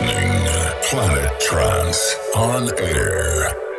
listening uh, Planet Trance on air.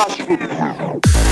Rush with you.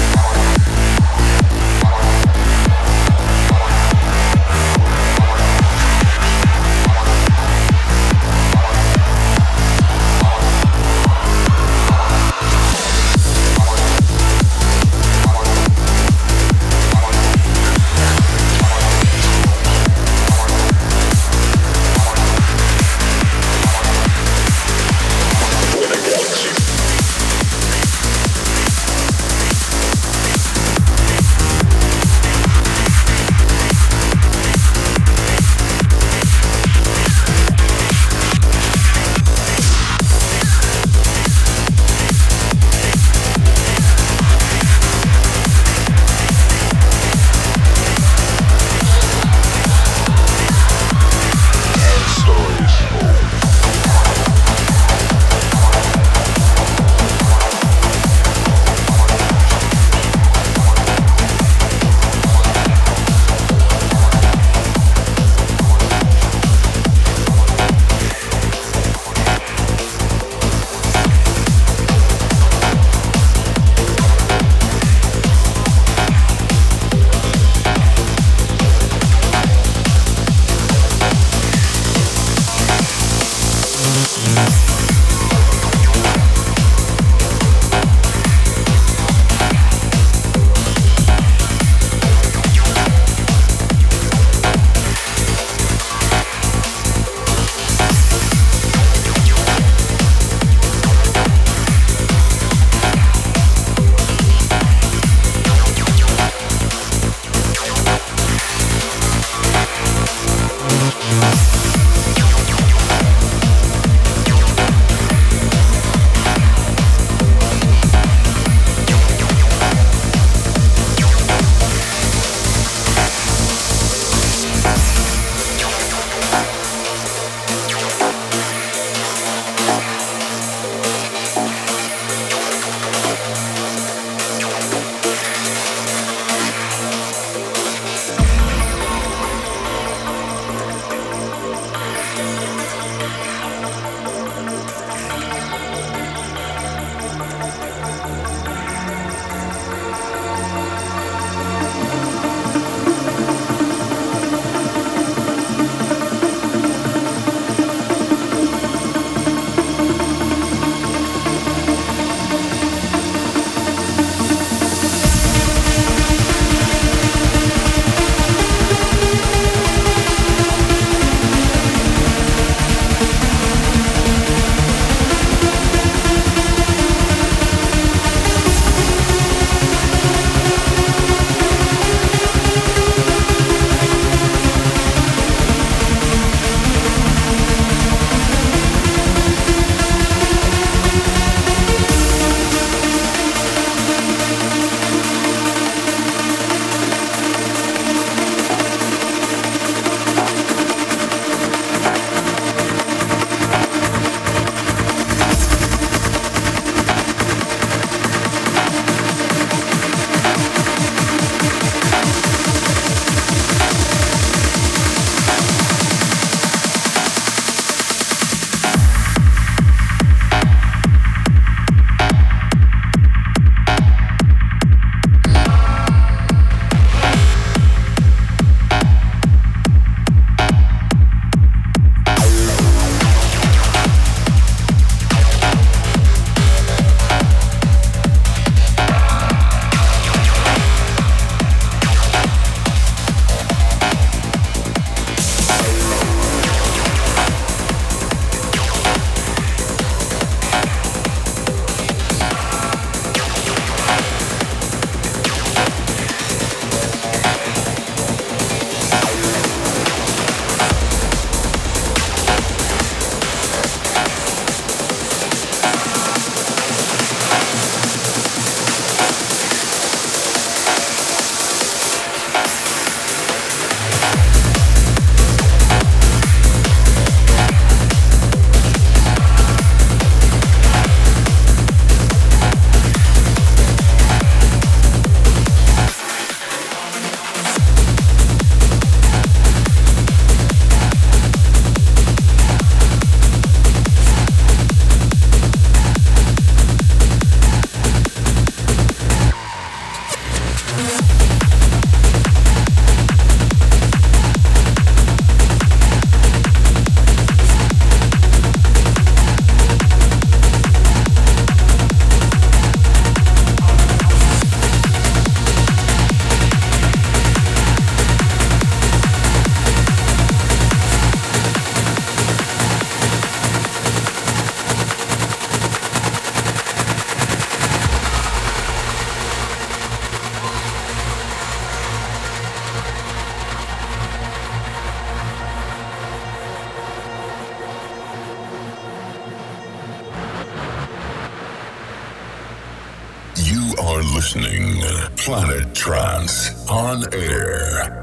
Are listening Planet Trance on air.